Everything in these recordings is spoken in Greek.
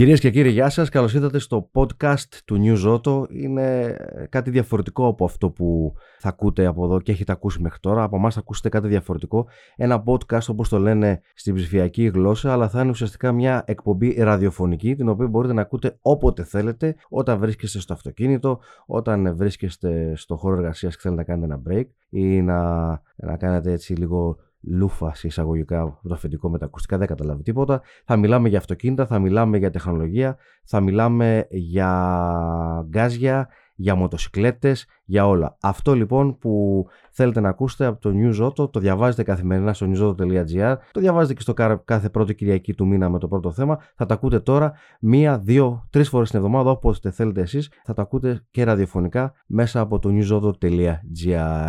Κυρίες και κύριοι, γεια σας. Καλώς ήρθατε στο podcast του New Zoto. Είναι κάτι διαφορετικό από αυτό που θα ακούτε από εδώ και έχετε ακούσει μέχρι τώρα. Από εμάς θα ακούσετε κάτι διαφορετικό. Ένα podcast, όπως το λένε στην ψηφιακή γλώσσα, αλλά θα είναι ουσιαστικά μια εκπομπή ραδιοφωνική, την οποία μπορείτε να ακούτε όποτε θέλετε, όταν βρίσκεστε στο αυτοκίνητο, όταν βρίσκεστε στο χώρο εργασίας και θέλετε να κάνετε ένα break ή να, να κάνετε έτσι λίγο λούφα σε εισαγωγικά από το αφεντικό με τα ακουστικά, δεν καταλάβει τίποτα. Θα μιλάμε για αυτοκίνητα, θα μιλάμε για τεχνολογία, θα μιλάμε για γκάζια, για μοτοσυκλέτες, για όλα. Αυτό λοιπόν που θέλετε να ακούσετε από το News Auto, το διαβάζετε καθημερινά στο newsauto.gr, το διαβάζετε και στο κάθε πρώτη Κυριακή του μήνα με το πρώτο θέμα. Θα τα ακούτε τώρα μία, δύο, τρεις φορές την εβδομάδα, όποτε θέλετε εσείς. Θα τα ακούτε και ραδιοφωνικά μέσα από το newsauto.gr.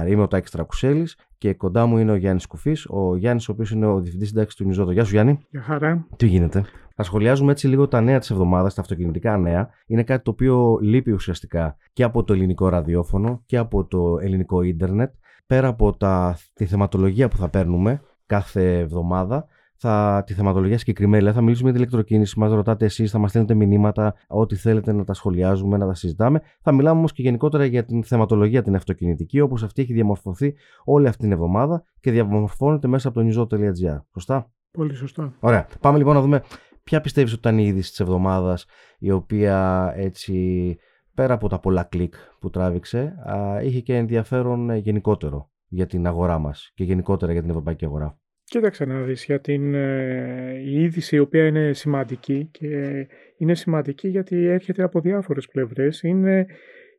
Είμαι ο Τάκης Τρακουσέλης και κοντά μου είναι ο Γιάννης Κουφής, ο Γιάννης ο οποίος είναι ο διευθυντής συντάξης του News Auto. Γεια σου Γιάννη. Γεια χαρά. Τι γίνεται; Θα σχολιάζουμε έτσι λίγο τα νέα της εβδομάδας, τα αυτοκινητικά νέα. Είναι κάτι το οποίο λείπει ουσιαστικά και από το ελληνικό ραδιόφωνο και από το ελληνικό ίντερνετ. Πέρα από τα, τη θεματολογία που θα παίρνουμε κάθε εβδομάδα, θα, τη θεματολογία συγκεκριμένη. Δηλαδή θα μιλήσουμε για την ηλεκτροκίνηση, μας ρωτάτε εσείς, θα μας στέλνετε μηνύματα, ό,τι θέλετε να τα σχολιάζουμε, να τα συζητάμε. Θα μιλάμε όμως και γενικότερα για την θεματολογία την αυτοκινητική, όπως αυτή έχει διαμορφωθεί όλη αυτή την εβδομάδα και διαμορφώνεται μέσα από το newsot.gr. Σωστά; Πολύ σωστά. Ωραία. Πάμε λοιπόν να δούμε Ποια πιστεύεις ότι ήταν η είδηση της εβδομάδας η οποία έτσι πέρα από τα πολλά κλικ που τράβηξε είχε και ενδιαφέρον ε, γενικότερο για την αγορά μας και γενικότερα για την ευρωπαϊκή αγορά; Κοίταξε να δεις για την ε, η είδηση η οποία είναι σημαντική και είναι σημαντική γιατί έρχεται από διάφορες πλευρές είναι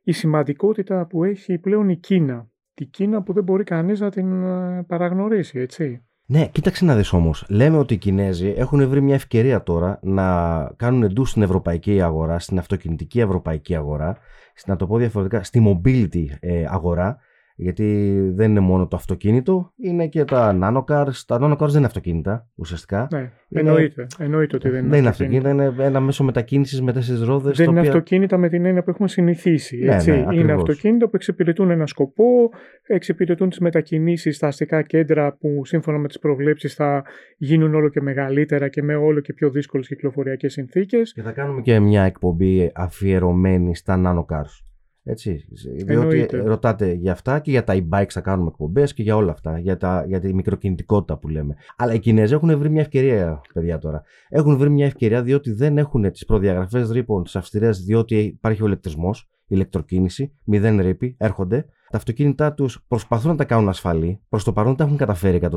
η σημαντικότητα που έχει πλέον η Κίνα. Την Κίνα που δεν μπορεί κανείς να την ε, παραγνωρίσει, έτσι. Ναι, κοίταξε να δεις όμως. Λέμε ότι οι Κινέζοι έχουν βρει μια ευκαιρία τώρα να κάνουν εντού στην ευρωπαϊκή αγορά, στην αυτοκινητική ευρωπαϊκή αγορά, να το πω διαφορετικά, στη mobility ε, αγορά, γιατί δεν είναι μόνο το αυτοκίνητο, είναι και τα nanocars. Τα nanocars δεν είναι αυτοκίνητα ουσιαστικά. Ναι, εννοείται, εννοείται ότι δεν είναι. Δεν είναι αυτοκίνητα, είναι ένα μέσο μετακίνησης με τέσσερις ρόδες. Δεν είναι αυτοκίνητα με την έννοια που έχουμε συνηθίσει. Ναι, έτσι. Ναι, είναι αυτοκίνητα που εξυπηρετούν ένα σκοπό, εξυπηρετούν τις μετακινήσεις στα αστικά κέντρα που σύμφωνα με τις προβλέψεις θα γίνουν όλο και μεγαλύτερα και με όλο και πιο δύσκολες κυκλοφοριακές συνθήκες. Και θα κάνουμε και μια εκπομπή αφιερωμένη στα nanocars. Έτσι, διότι ρωτάτε για αυτά και για τα e-bikes θα κάνουμε εκπομπές και για όλα αυτά, για, τα, για τη μικροκινητικότητα που λέμε. Αλλά οι Κινέζοι έχουν βρει μια ευκαιρία, παιδιά τώρα. Έχουν βρει μια ευκαιρία διότι δεν έχουν τις προδιαγραφές ρήπων τις αυστηρές, διότι υπάρχει ο ηλεκτρισμός, η ηλεκτροκίνηση, μηδέν ρήπη, έρχονται. Τα αυτοκίνητά τους προσπαθούν να τα κάνουν ασφαλή. Προς το παρόν τα έχουν καταφέρει 100%.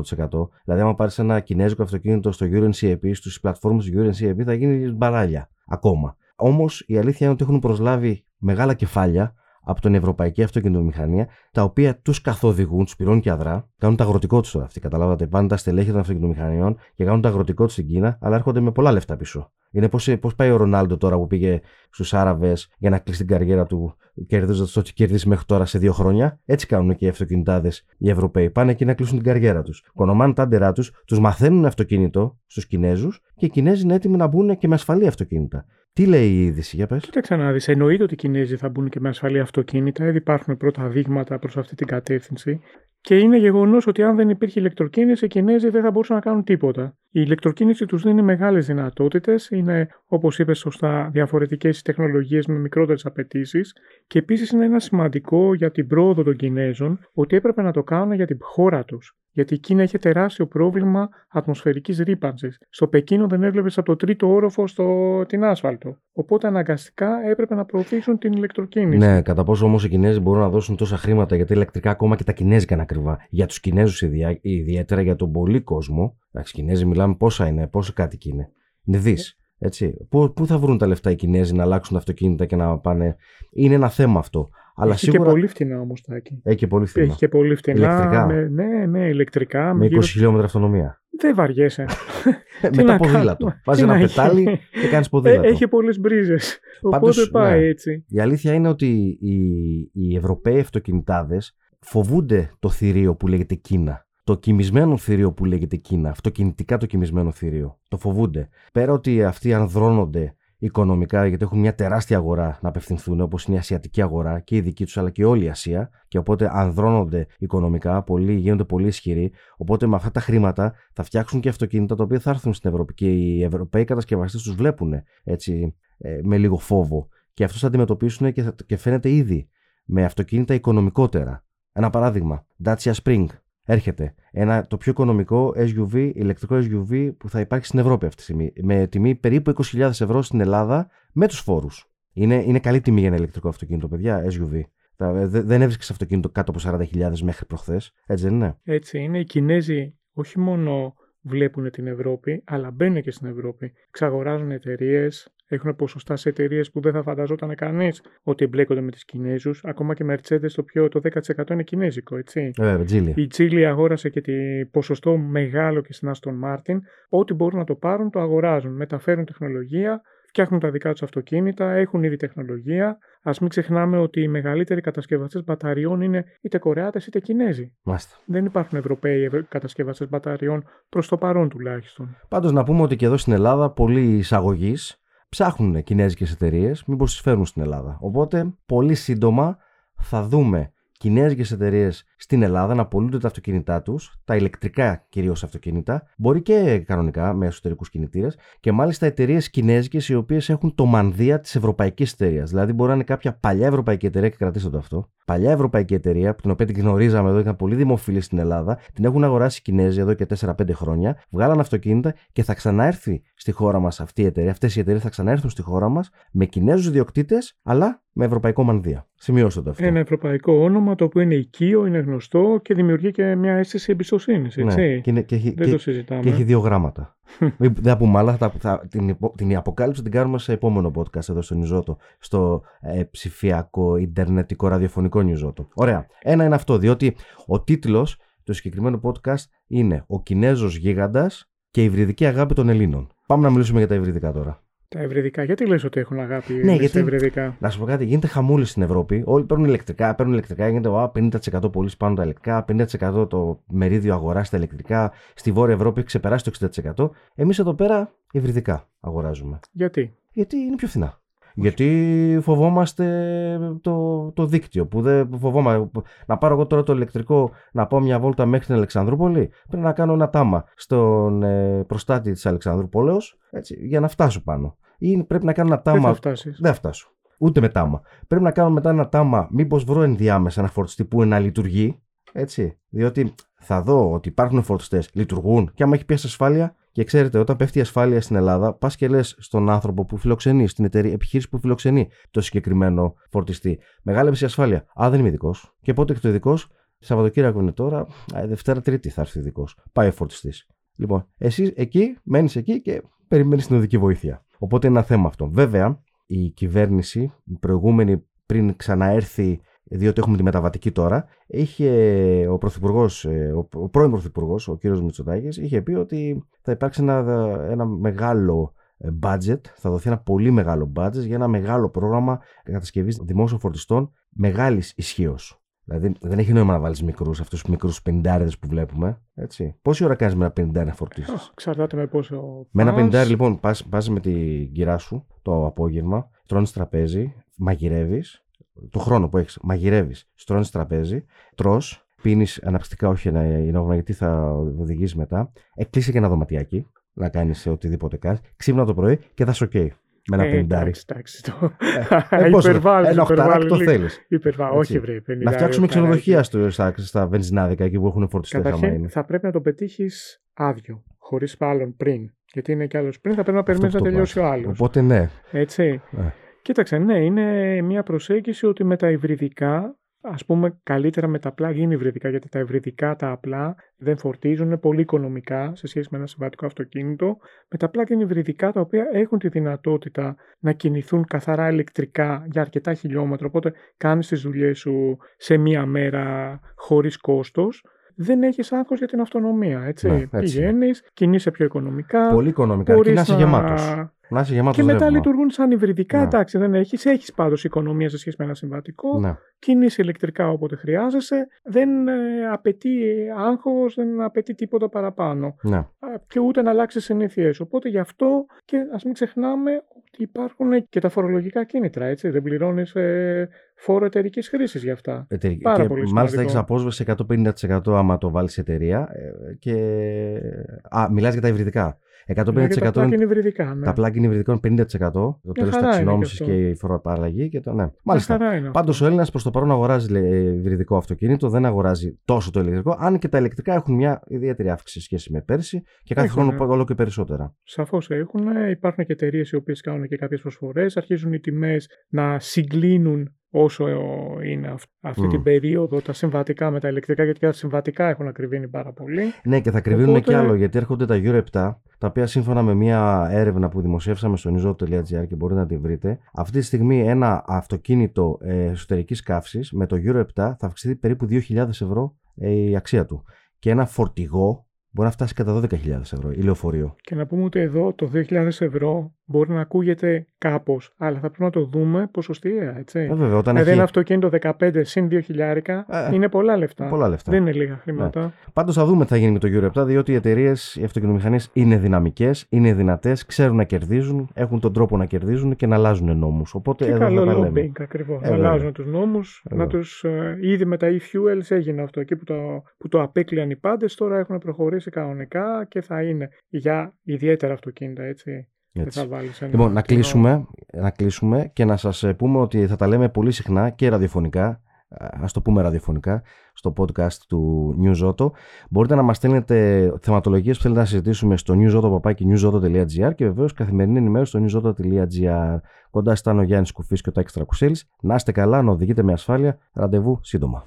Δηλαδή, άμα πάρεις ένα κινέζικο αυτοκίνητο στο Euro NCAP, στους πλατφόρμε του Euro NCAP, θα γίνει μπαράλια ακόμα. Όμως η αλήθεια είναι ότι έχουν προσλάβει μεγάλα κεφάλια από την ευρωπαϊκή αυτοκινητομηχανία, τα οποία τους καθοδηγούν, τους πυρώνουν και αδρά, κάνουν τα αγροτικό τους τώρα αυτοί. Καταλάβατε, πάνε τα στελέχη των αυτοκινητομηχανιών και κάνουν τα αγροτικό τους στην Κίνα, αλλά έρχονται με πολλά λεφτά πίσω. Είναι πώς πάει ο Ρονάλντο τώρα που πήγε στους Άραβες για να κλείσει την καριέρα του, κερδίζοντας ό,τι κερδίσει μέχρι τώρα σε δύο χρόνια. Έτσι κάνουν και οι αυτοκινητάδες οι Ευρωπαίοι. Πάνε εκεί να κλείσουν την καριέρα τους. Κονομάνε τα άντερα τους, τους μαθαίνουν αυτοκίνητο στους Κινέζους και οι Κινέζοι είναι έτοιμοι να μπουν και με ασφαλή αυτοκίνητα. Τι λέει η είδηση, για πες. Κοίταξε να δεις. Εννοείται ότι οι Κινέζοι θα μπουν και με ασφαλή αυτοκίνητα. Ήδη υπάρχουν πρώτα δείγματα προς αυτή την κατεύθυνση. Και είναι γεγονός ότι αν δεν υπήρχε ηλεκτροκίνηση, οι Κινέζοι δεν θα μπορούσαν να κάνουν τίποτα. Η ηλεκτροκίνηση τους δίνει μεγάλες δυνατότητες. Είναι, όπως είπες σωστά, διαφορετικές τεχνολογίες με μικρότερες απαιτήσεις. Και επίσης είναι ένα σημαντικό για την πρόοδο των Κινέζων ότι έπρεπε να το κάνουν για την χώρα τους. Γιατί η Κίνα είχε τεράστιο πρόβλημα ατμοσφαιρικής ρήπανσης. Στο Πεκίνο δεν έβλεπες από το τρίτο όροφο στο, την άσφαλτο. Οπότε αναγκαστικά έπρεπε να προωθήσουν την ηλεκτροκίνηση. Ναι, κατά πόσο όμως οι Κινέζοι μπορούν να δώσουν τόσα χρήματα, γιατί ηλεκτρικά ακόμα και τα Κινέζικα είναι ακριβά. Για τους Κινέζους ιδιαίτερα, για τον πολύ κόσμο. Εντάξει, Κινέζοι μιλάμε πόσα είναι, πόσο κάτοικοι είναι. Είναι δις. Έτσι. Πού, πού θα βρουν τα λεφτά οι Κινέζοι να αλλάξουν αυτοκίνητα και να πάνε; Είναι ένα θέμα αυτό. Αλλά έχει σίγουρα... και πολύ φτηνά όμως Τάκη. Έχει και πολύ φτηνά. Έχει και πολύ φτηνά. Ηλεκτρικά. Με, ναι, ναι, ηλεκτρικά. Με 20 χιλιόμετρα αυτονομία. Δεν βαριέσαι. με το ποδήλατο. Βάζεις ένα πετάλι και κάνεις ποδήλατο. Έχει πολλές μπρίζες. Οπότε πάει ναι. έτσι. Η αλήθεια είναι ότι οι, οι Ευρωπαίοι αυτοκινητάδες φοβούνται το θηρίο που λέγεται Κίνα. Το κοιμισμένο θηρίο που λέγεται Κίνα. Αυτοκινητικά το κοιμισμένο θηρίο. Το φοβούνται. Πέρα ότι αυτοί ανδρώνονται οικονομικά, γιατί έχουν μια τεράστια αγορά να απευθυνθούν, όπως είναι η Ασιατική αγορά και η δική τους, αλλά και όλη η Ασία. Και οπότε ανδρώνονται οικονομικά, πολύ, γίνονται πολύ ισχυροί. Οπότε με αυτά τα χρήματα θα φτιάξουν και αυτοκίνητα τα οποία θα έρθουν στην Ευρώπη. Και οι Ευρωπαίοι κατασκευαστές τους βλέπουν έτσι, ε, με λίγο φόβο. Και αυτό θα αντιμετωπίσουν και, και φαίνεται ήδη με αυτοκίνητα οικονομικότερα. Ένα παράδειγμα, Dacia Spring έρχεται. Ένα, το πιο οικονομικό SUV, ηλεκτρικό SUV που θα υπάρχει στην Ευρώπη αυτή τη στιγμή. Με τιμή περίπου 20.000 ευρώ στην Ελλάδα με τους φόρους. Είναι, είναι καλή τιμή για ένα ηλεκτρικό αυτοκίνητο, παιδιά, SUV. Δεν έβρισκες αυτοκίνητο κάτω από 40.000 μέχρι προχθές. Έτσι δεν είναι; Έτσι είναι. Οι Κινέζοι όχι μόνο βλέπουν την Ευρώπη, αλλά μπαίνουν και στην Ευρώπη. Ξαγοράζουν εταιρείες, έχουν ποσοστά σε εταιρείες που δεν θα φανταζόταν κανείς ότι εμπλέκονται με τις Κινέζους. Ακόμα και Mercedes το πιο το 10% είναι κινέζικο, έτσι. Ε, η Τζίλι αγόρασε και τη ποσοστό μεγάλο και στην Aston Martin. Ό,τι μπορούν να το πάρουν, το αγοράζουν. Μεταφέρουν τεχνολογία, φτιάχνουν τα δικά τους αυτοκίνητα, έχουν ήδη τεχνολογία. Α μην ξεχνάμε ότι οι μεγαλύτεροι κατασκευαστές μπαταριών είναι είτε Κορεάτες είτε Κινέζοι. Μάλιστα. Δεν υπάρχουν Ευρωπαίοι κατασκευαστές μπαταριών προς το παρόν τουλάχιστον. Πάντως να πούμε ότι και εδώ στην Ελλάδα πολλοί εισαγωγεί ψάχνουν κινέζικες εταιρείες, μήπως τις φέρουν στην Ελλάδα. Οπότε πολύ σύντομα θα δούμε κινέζικες εταιρείες στην Ελλάδα να πωλούνται τα αυτοκίνητά τους, τα ηλεκτρικά κυρίως αυτοκίνητα, μπορεί και κανονικά με εσωτερικούς κινητήρες, και μάλιστα εταιρείες κινέζικες οι οποίες έχουν το μανδύα της ευρωπαϊκής εταιρείας. Δηλαδή μπορεί να είναι κάποια παλιά ευρωπαϊκή εταιρεία, και κρατήστε το αυτό, παλιά ευρωπαϊκή εταιρεία, που την οποία την γνωρίζαμε εδώ, ήταν πολύ δημοφιλή στην Ελλάδα, την έχουν αγοράσει οι Κινέζοι εδώ και 4-5 χρόνια, βγάλαν αυτοκίνητα και θα ξαναέρθει στη χώρα μας αυτή η εταιρεία. Αυτές οι εταιρείες θα ξαναέρθουν στη χώρα μας με Κινέζους ιδιοκτήτες, αλλά με ευρωπαϊκό μανδύα. Σημειώστε το αυτό. Ένα ευρωπαϊκό όνομα το οποίο είναι οικείο, είναι γνωστό και δημιουργεί και μια αίσθηση εμπιστοσύνης. Ναι, και, και, έχει, Δεν το συζητάμε. Και έχει δύο γράμματα. Δεν θα πούμε άλλα, θα, θα, την, την αποκάλυψη την κάνουμε σε επόμενο podcast εδώ στο Νιζότο, στο ε, ψηφιακό, ιντερνετικό, ραδιοφωνικό Νιζότο. Ωραία. Ένα είναι αυτό, διότι ο τίτλος του συγκεκριμένου podcast είναι Ο Κινέζος Γίγαντας και η υβριδική αγάπη των Ελλήνων. Πάμε να μιλήσουμε για τα υβριδικά τώρα. Τα ευρυδικά. Γιατί λες ότι έχουν αγάπη ναι, γιατί, στα ευρυδικά; Να σου πω κάτι, γίνεται χαμούλη στην Ευρώπη. Όλοι παίρνουν ηλεκτρικά, παίρνουν ηλεκτρικά, γίνεται 50% πωλήσει πάνω τα ηλεκτρικά, 50% το μερίδιο αγορά στα ηλεκτρικά. Στη Βόρεια Ευρώπη έχει ξεπεράσει το 60%. Εμείς εδώ πέρα υβριδικά αγοράζουμε. Γιατί; Γιατί είναι πιο φθηνά. Γιατί φοβόμαστε το, το δίκτυο. Που δεν φοβόμαστε. Να πάρω εγώ τώρα το ηλεκτρικό να πάω μια βόλτα μέχρι την Αλεξανδρούπολη. Πρέπει να κάνω ένα τάμα στον ε, προστάτη της Αλεξανδρούπολεως για να φτάσω πάνω. Ή πρέπει να κάνω ένα τάμα. Δεν θα φτάσεις. Δεν θα φτάσω. Ούτε με τάμα. Πρέπει να κάνω μετά ένα τάμα, μήπως βρω ενδιάμεσα ένα φορτιστή που να λειτουργεί. Έτσι. Διότι θα δω ότι υπάρχουν φορτιστές, λειτουργούν και άμα έχει πιάσει ασφάλεια, και ξέρετε, όταν πέφτει η ασφάλεια στην Ελλάδα, πας και λες στον άνθρωπο που φιλοξενεί, στην εταιρεία, επιχείρηση που φιλοξενεί το συγκεκριμένο φορτιστή. Μεγάλη η ασφάλεια. Α, δεν είμαι ειδικός. Και πότε και το ειδικός, Σαββατοκύριακο είναι τώρα, Δευτέρα Τρίτη θα έρθει ειδικός. Πάει ο φορτιστής. Λοιπόν, εσύ εκεί, μένεις εκεί και περιμένεις την οδική βοήθεια. Οπότε είναι ένα θέμα αυτό. Βέβαια, η κυβέρνηση, η προηγούμενη πριν ξαναέρθει διότι έχουμε τη μεταβατική τώρα, είχε ο, πρωθυπουργός, ε, ο πρώην Πρωθυπουργός, ο κύριος Μητσοτάκης, είχε πει ότι θα υπάρξει ένα, ένα μεγάλο ε, budget, θα δοθεί ένα πολύ μεγάλο budget για ένα μεγάλο πρόγραμμα κατασκευής δημόσιων φορτιστών μεγάλης ισχύως. Δηλαδή δεν έχει νόημα να βάλεις μικρούς, αυτούς τους μικρούς πεντάριδες που βλέπουμε. Έτσι. Πόση ώρα κάνεις με ένα πεντάρι να φορτίσεις; Εξαρτάται με πόσο. Με ένα πεντάρι λοιπόν πας με την κυρά σου το απόγευμα, τρώνει τραπέζι, μαγειρεύεις, το χρόνο που έχεις, μαγειρεύεις, στρώνεις τραπέζι, τρώ, πίνεις αναψυκτικά, όχι ενόγωνα, γιατί θα οδηγήσει μετά. Εκλείσει και ένα δωματιάκι να κάνεις οτιδήποτε κάνεις. Ξύπνα το πρωί και θα σου okay. Με ένα ε, πεντάρι. Εντάξει, το. Ε, ε, υπερβάλλεις. Ένα οχτάρι το θέλεις. Όχι, βρε. Να φτιάξουμε ξενοδοχεία στο, στα, στα βενζινάδικα εκεί που έχουν φορτιστές. Καταρχήν, θα πρέπει να το πετύχεις άδειο. Χωρίς άλλον πριν. Γιατί είναι κι άλλος πριν, θα πρέπει να περιμένεις να τελειώσει ο άλλος. Οπότε ναι. Έτσι. Ε. Κοίταξε, ναι, είναι μια προσέγγιση ότι με τα υβριδικά, ας πούμε καλύτερα με τα απλά γίνει υβριδικά, γιατί τα υβριδικά τα απλά δεν φορτίζουν, είναι πολύ οικονομικά σε σχέση με ένα συμβατικό αυτοκίνητο. Με τα απλά είναι υβριδικά τα οποία έχουν τη δυνατότητα να κινηθούν καθαρά ηλεκτρικά για αρκετά χιλιόμετρα, οπότε κάνεις τις δουλειές σου σε μία μέρα χωρίς κόστος δεν έχεις άγχος για την αυτονομία. Έτσι. Ναι, έτσι. Πηγαίνεις, κινείσαι πιο οικονομικά. Πολύ οικονομικά. Και να είσαι γεμάτος. Να είσαι γεμάτος Και μετά ρεύμα. λειτουργούν σαν υβριδικά. Ναι. Εντάξει, δεν έχεις. Έχεις πάντως οικονομία σε σχέση με ένα συμβατικό. Ναι. Κινείσαι ηλεκτρικά όποτε χρειάζεσαι. Δεν ε, απαιτεί άγχος, δεν απαιτεί τίποτα παραπάνω. ναι. Α, Και ούτε να αλλάξεις συνήθειέ. Οπότε γι' αυτό και ας μην ξεχνάμε ότι υπάρχουν και τα φορολογικά κίνητρα. Έτσι. Δεν πληρώνεις ε, φόρο εταιρικής χρήσης γι' αυτά. Εταιρική. Πάρα και πολύ μάλιστα έχεις σημαντικό. απόσβεση 150% άμα το βάλεις σε εταιρεία. ε, Και... Α, μιλάς για τα υβριδικά. 150% Δηλαδή, τα plug είναι είναι υβριδικά. Ναι. τα plug-in υβριδικών 50%. Το τέλος χαρά είναι ταξινόμηση και και, αυτό. η φοροαπαλλαγή. Και το, ναι. Μια Μάλιστα. χαρά είναι Πάντως αυτό. ο Έλληνας προς το παρόν αγοράζει λέει, υβριδικό αυτοκίνητο, δεν αγοράζει τόσο το ηλεκτρικό. Αν και τα ηλεκτρικά έχουν μια ιδιαίτερη αύξηση σε σχέση με πέρσι και κάθε Έχουνε. χρόνο όλο και περισσότερα. Σαφώς έχουν. Υπάρχουν και εταιρείες οι οποίες κάνουν και κάποιες προσφορές. Αρχίζουν οι τιμές να συγκλίνουν όσο είναι αυ- αυτή Μμ. την περίοδο τα συμβατικά με τα ηλεκτρικά, γιατί και τα συμβατικά έχουν ακριβήνει πάρα πολύ. Ναι, και θα κρυβίνουν Οπότε- και άλλο γιατί έρχονται τα Euro 7, τα οποία σύμφωνα με μια έρευνα που δημοσιεύσαμε στο newsroom.gr και μπορείτε να τη βρείτε, αυτή τη στιγμή ένα αυτοκίνητο ε, εσωτερικής καύσης με το Euro 7 θα αυξηθεί περίπου 2.000 ευρώ ε, η αξία του. Και ένα φορτηγό μπορεί να φτάσει κατά 12.000 ευρώ, η λεωφορείο. Και να πούμε ότι εδώ το 2.000 ευρώ μπορεί να ακούγεται κάπως, αλλά θα πρέπει να το δούμε ποσοστιαία, έτσι. Ε, βέβαια, όταν Δηλαδή έχει ένα αυτοκίνητο 15 συν 2 χιλιάρικα Ε, είναι πολλά λεφτά. πολλά λεφτά. Δεν είναι λίγα χρήματα. Πάντως θα δούμε τι θα γίνει με το Euro 7, διότι οι εταιρείες, οι αυτοκινητομηχανίες είναι δυναμικές, είναι δυνατές, ξέρουν να κερδίζουν, έχουν τον τρόπο να κερδίζουν και να αλλάζουν νόμους. Οπότε Και εδώ καλό θα τα λέμε. lobbying ακριβώς. Ε, να βέβαια. αλλάζουν τους νόμους. Βέβαια. Να τους, ε, ήδη με τα e-fuels έγινε αυτό. Εκεί που το, που το απέκλειαν οι πάντες, τώρα έχουν προχωρήσει κανονικά και θα είναι για ιδιαίτερα αυτοκίνητα, έτσι. Δεν Έτσι. θα βάλεις ένα Λοιπόν, να κοινό. κλείσουμε, να κλείσουμε και να σας ε, πούμε ότι θα τα λέμε πολύ συχνά και ραδιοφωνικά, α το πούμε ραδιοφωνικά, στο podcast του News Auto. Μπορείτε να μας στέλνετε θεματολογίες που θέλετε να συζητήσουμε στο newsauto.gr και βεβαίως καθημερινή ενημέρωση στο newsauto.gr. Κοντά σας ήταν ο Γιάννης Κουφής και ο Τάκης Τρακουσέλης. Να είστε καλά, να οδηγείτε με ασφάλεια. Ραντεβού σύντομα.